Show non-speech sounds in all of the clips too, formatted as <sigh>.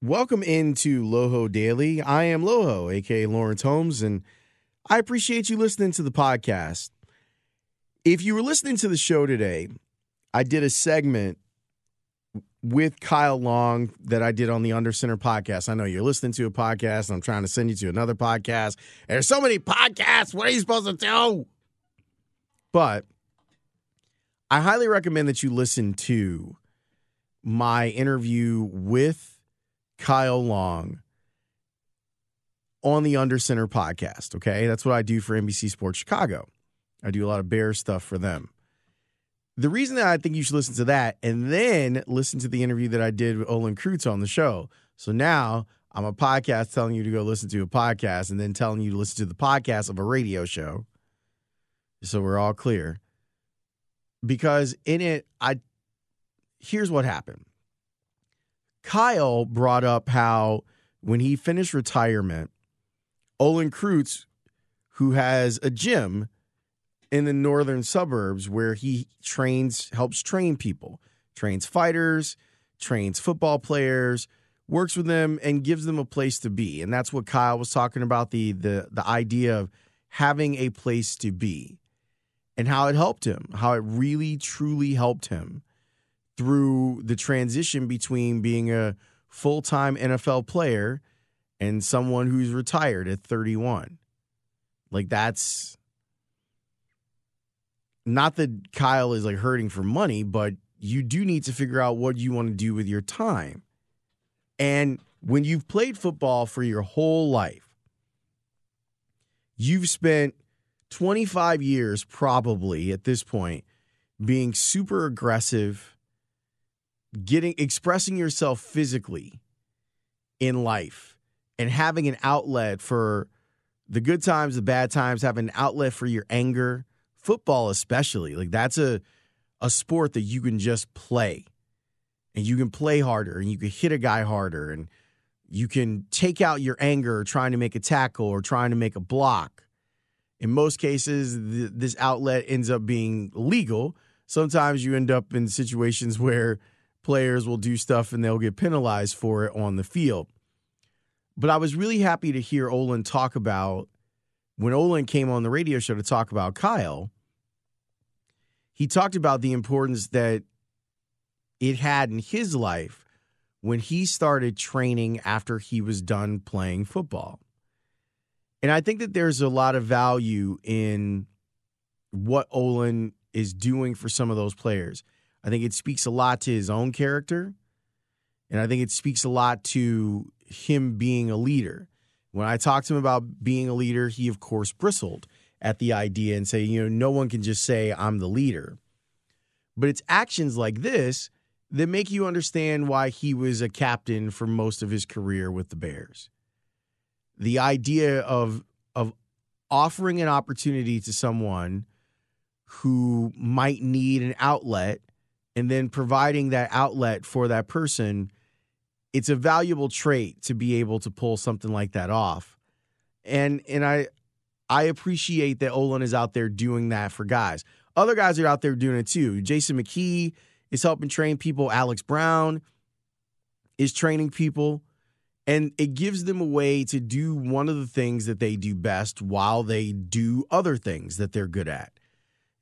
Welcome into Loho Daily. I am Loho, aka Lawrence Holmes, and I appreciate you listening to the podcast. If you were listening to the show today, I did a segment with Kyle Long that I did on the Under Center podcast. I know you're listening to a podcast, and I'm trying to send you to another podcast. There's so many podcasts. What are you supposed to do? But I highly recommend that you listen to my interview with Kyle Long on the Under Center podcast. Okay. That's what I do for NBC Sports Chicago. I do a lot of bear stuff for them. The reason that I think you should listen to that and then listen to the interview that I did with Olin Kreutz on the show. So now I'm a podcast telling you to go listen to a podcast and then telling you to listen to the podcast of a radio show. So we're all clear. Because in it, I here's what happened. Kyle brought up how when he finished retirement, Olin Kreutz, who has a gym in the northern suburbs where he trains, helps train people, trains fighters, trains football players, works with them and gives them a place to be. And that's what Kyle was talking about the the the idea of having a place to be and how it helped him, how it really truly helped him through the transition between being a full time NFL player and someone who's retired at 31. Like, that's not that Kyle is like hurting for money, but you do need to figure out what you want to do with your time. And when you've played football for your whole life, you've spent 25 years probably at this point being super aggressive getting expressing yourself physically in life and having an outlet for the good times, the bad times, having an outlet for your anger, football especially. Like that's a a sport that you can just play. And you can play harder and you can hit a guy harder and you can take out your anger trying to make a tackle or trying to make a block. In most cases, th- this outlet ends up being legal. Sometimes you end up in situations <laughs> where players will do stuff and they'll get penalized for it on the field. But I was really happy to hear Olin talk about when Olin came on the radio show to talk about Kyle. He talked about the importance that it had in his life when he started training after he was done playing football. And I think that there's a lot of value in what Olin is doing for some of those players. I think it speaks a lot to his own character. And I think it speaks a lot to him being a leader. When I talked to him about being a leader, he, of course, bristled at the idea and say, you know, no one can just say, I'm the leader. But it's actions like this that make you understand why he was a captain for most of his career with the Bears. The idea of, of offering an opportunity to someone who might need an outlet and then providing that outlet for that person, it's a valuable trait to be able to pull something like that off. And and I I appreciate that Olin is out there doing that for guys. Other guys are out there doing it too. Jason McKie is helping train people. Alex Brown is training people. And it gives them a way to do one of the things that they do best while they do other things that they're good at.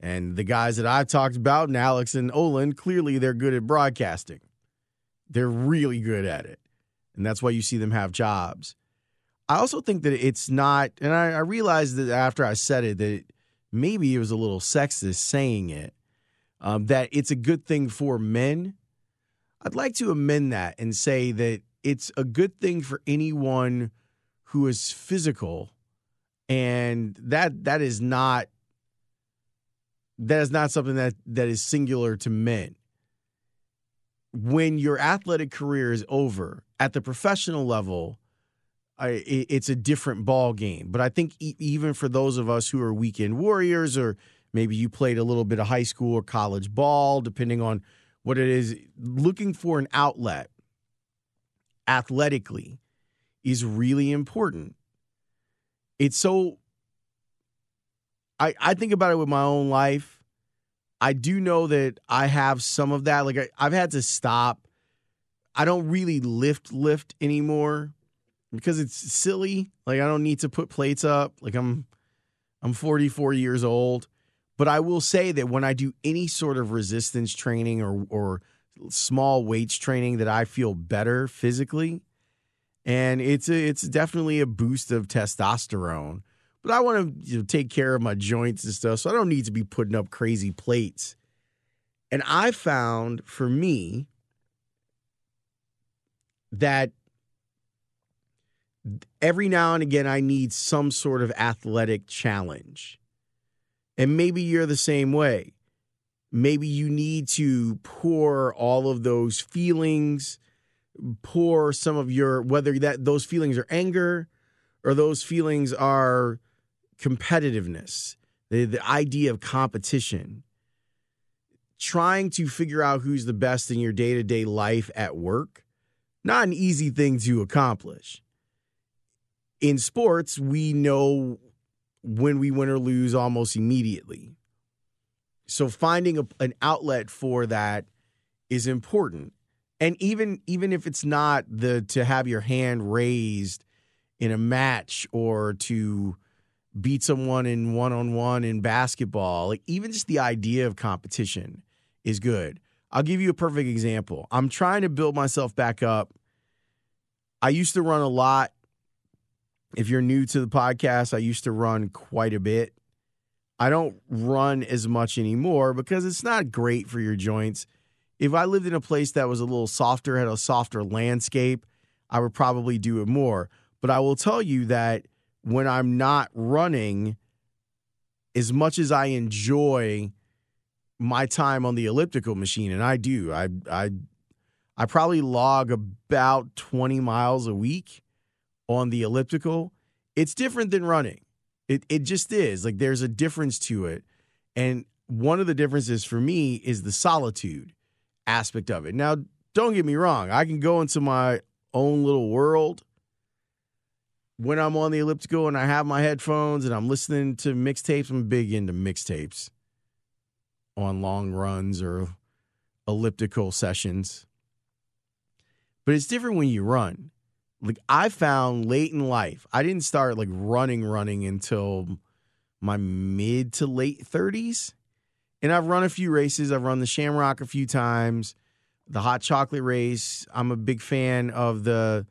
And the guys that I've talked about, and Alex and Olin, clearly they're good at broadcasting. They're really good at it. And that's why you see them have jobs. I also think that it's not, and I, I realized that after I said it, that maybe it was a little sexist saying it, um, that it's a good thing for men. I'd like to amend that and say that it's a good thing for anyone who is physical and that that is not that is not something that that is singular to men. When your athletic career is over at the professional level, I, it, it's a different ball game. But I think e- even for those of us who are weekend warriors, or maybe you played a little bit of high school or college ball, depending on what it is, looking for an outlet athletically is really important. It's so I, I think about it with my own life. I do know that I have some of that. Like I, I've had to stop. I don't really lift lift anymore because it's silly. Like I don't need to put plates up. Like I'm I'm 44 years old, but I will say that when I do any sort of resistance training or or small weights training that I feel better physically and it's a, it's definitely a boost of testosterone. But I want to you know, take care of my joints and stuff, so I don't need to be putting up crazy plates. And I found for me that every now and again I need some sort of athletic challenge. And maybe you're the same way. Maybe you need to pour all of those feelings, pour some of your whether that those feelings are anger or those feelings are competitiveness, the, the idea of competition. Trying to figure out who's the best in your day-to-day life at work, not an easy thing to accomplish in sports, we know when we win or lose almost immediately. So finding a, an outlet for that is important. And even even if it's not the to have your hand raised in a match or to beat someone in one on one in basketball, like even just the idea of competition is good. I'll give you a perfect example. I'm trying to build myself back up. I used to run a lot if you're new to the podcast, I used to run quite a bit. I don't run as much anymore because it's not great for your joints. If I lived in a place that was a little softer, had a softer landscape, I would probably do it more. But I will tell you that when I'm not running, as much as I enjoy my time on the elliptical machine, and I do, I I I probably log about 20 miles a week on the elliptical, it's different than running. It it just is. Like there's a difference to it. And one of the differences for me is the solitude aspect of it. Now, don't get me wrong, I can go into my own little world when I'm on the elliptical and I have my headphones and I'm listening to mixtapes. I'm big into mixtapes on long runs or elliptical sessions. But it's different when you run like I found late in life, I didn't start like running, running until my mid to late 30s. And I've run a few races. I've run the Shamrock a few times, the hot chocolate race. I'm a big fan of the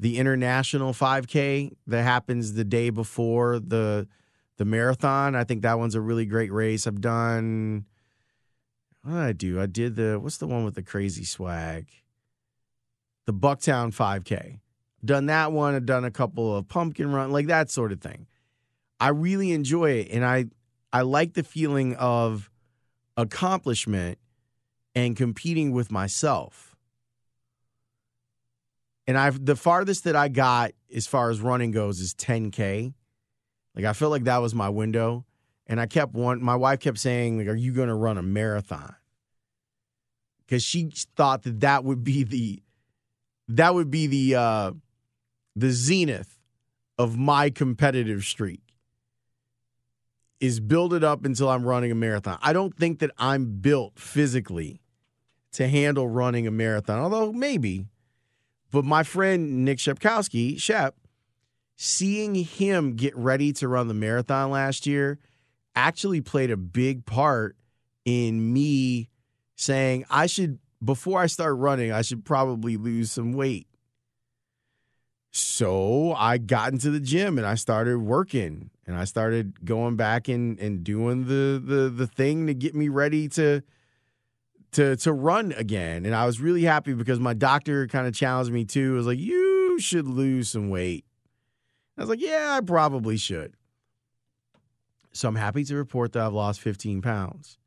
the international 5K that happens the day before the the marathon. I think that one's a really great race. I've done what did I do? I did the what's the one with the crazy swag? The Bucktown 5K done that one. I've done a couple of pumpkin run, like that sort of thing. I really enjoy it, and I I like the feeling of accomplishment and competing with myself. And I've the farthest that I got as far as running goes is 10k. Like I felt like that was my window, and I kept one. My wife kept saying, "Like, are you going to run a marathon?" Because she thought that that would be the that would be the uh, the zenith of my competitive streak is build it up until I'm running a marathon. I don't think that I'm built physically to handle running a marathon, although maybe. But my friend Nick Shepkowski, Shep, seeing him get ready to run the marathon last year actually played a big part in me saying I should before I start running, I should probably lose some weight. So I got into the gym and I started working and I started going back and, and doing the, the the thing to get me ready to to to run again. And I was really happy because my doctor kind of challenged me too. It was like, you should lose some weight. I was like, yeah, I probably should. So I'm happy to report that I've lost 15 pounds.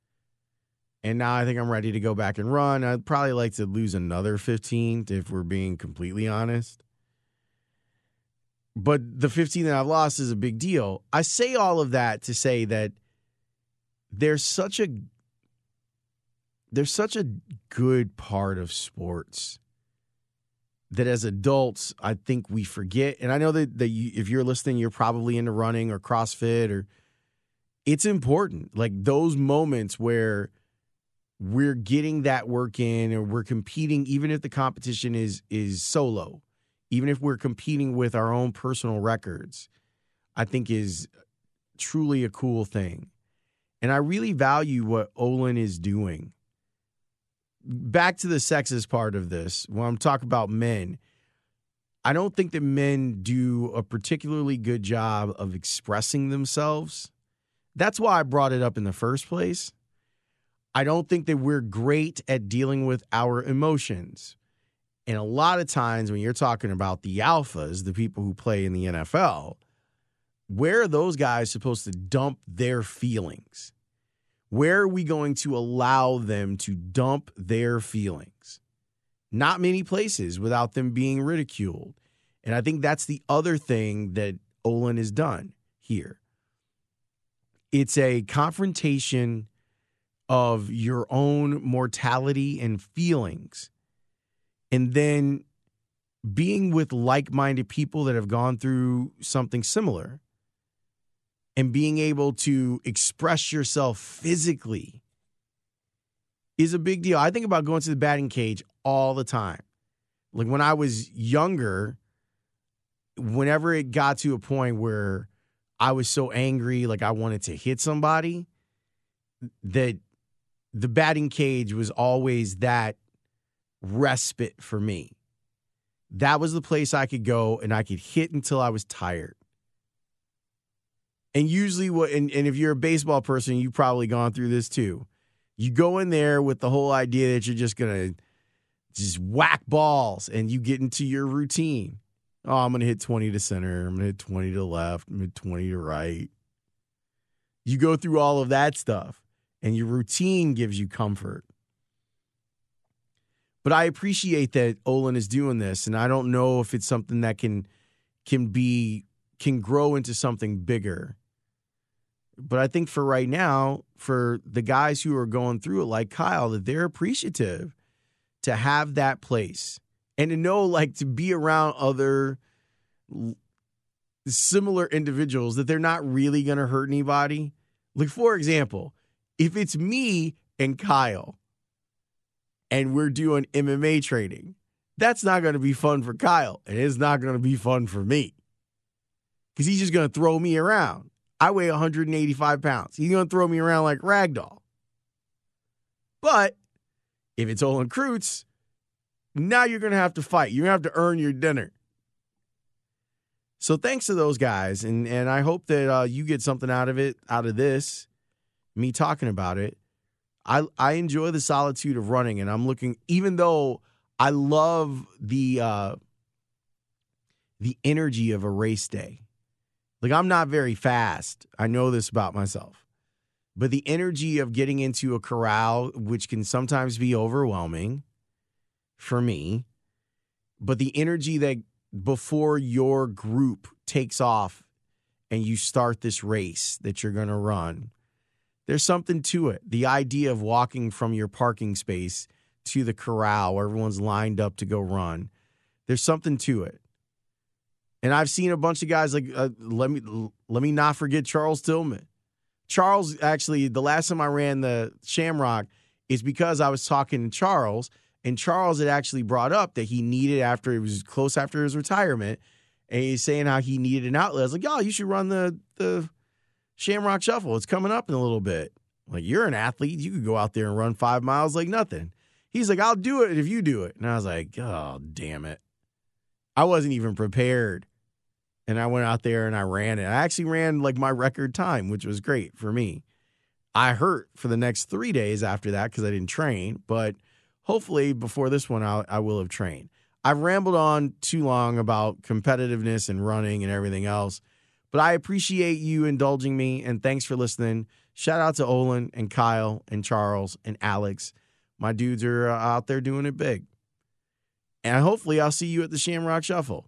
And now I think I'm ready to go back and run. I'd probably like to lose another 15 if we're being completely honest but the 15 that I've lost is a big deal. I say all of that to say that there's such a there's such a good part of sports that as adults I think we forget. And I know that, that you, if you're listening, you're probably into running or CrossFit or it's important. Like those moments where we're getting that work in or we're competing even if the competition is is solo even if we're competing with our own personal records i think is truly a cool thing and i really value what olin is doing back to the sexist part of this when i'm talking about men i don't think that men do a particularly good job of expressing themselves that's why i brought it up in the first place I don't think that we're great at dealing with our emotions. And a lot of times when you're talking about the alphas, the people who play in the NFL, where are those guys supposed to dump their feelings? Where are we going to allow them to dump their feelings? Not many places without them being ridiculed. And I think that's the other thing that Olin has done here. It's a confrontation of your own mortality and feelings. And then being with like minded people that have gone through something similar and being able to express yourself physically is a big deal. I think about going to the batting cage all the time. Like when I was younger, whenever it got to a point where I was so angry, like I wanted to hit somebody, that the batting cage was always that respite for me. That was the place I could go and I could hit until I was tired. And usually what and, and if you're a baseball person, you've probably gone through this too. You go in there with the whole idea that you're just gonna just whack balls and you get into your routine. Oh, I'm gonna hit 20 to center, I'm gonna hit 20 to left, I'm gonna hit 20 to right. You go through all of that stuff and your routine gives you comfort. But I appreciate that Olin is doing this, and I don't know if it's something that can can be can grow into something bigger. But I think for right now, for the guys who are going through it, like Kyle, that they're appreciative to have that place and to know, like, to be around other similar individuals that they're not really going to hurt anybody. Like, for example, if it's me and Kyle and we're doing MMA training, that's not going to be fun for Kyle. And it's not going to be fun for me because he's just going to throw me around. I weigh 185 pounds. He's going to throw me around like ragdoll. But if it's Olin Kreutz, now you're going to have to fight. You're going to have to earn your dinner. So thanks to those guys, and and I hope that uh, you get something out of it, out of this me talking about it, I I enjoy the solitude of running, and I'm looking. Even though I love the uh, the energy of a race day, like I'm not very fast. I know this about myself, but the energy of getting into a corral, which can sometimes be overwhelming for me, but the energy that before your group takes off and you start this race that you're going to run there's something to it. The idea of walking from your parking space to the corral where everyone's lined up to go run. There's something to it. And I've seen a bunch of guys like uh, let me let me not forget Charles Tillman. Charles actually the last time I ran the Shamrock is because I was talking to Charles and Charles had actually brought up that he needed after it was close after his retirement and he's saying how he needed an outlet. I was like, "Oh, you should run the the Shamrock Shuffle. It's coming up in a little bit. Like, you're an athlete. You could go out there and run five miles like nothing. He's like, I'll do it if you do it. And I was like, oh, damn it. I wasn't even prepared. And I went out there and I ran it. I actually ran like my record time, which was great for me. I hurt for the next three days after that because I didn't train, but hopefully before this one, I will have trained. I've rambled on too long about competitiveness and running and everything else. But I appreciate you indulging me and thanks for listening. Shout out to Olin and Kyle and Charles and Alex. My dudes are uh, out there doing it big. And hopefully I'll see you at the Shamrock Shuffle.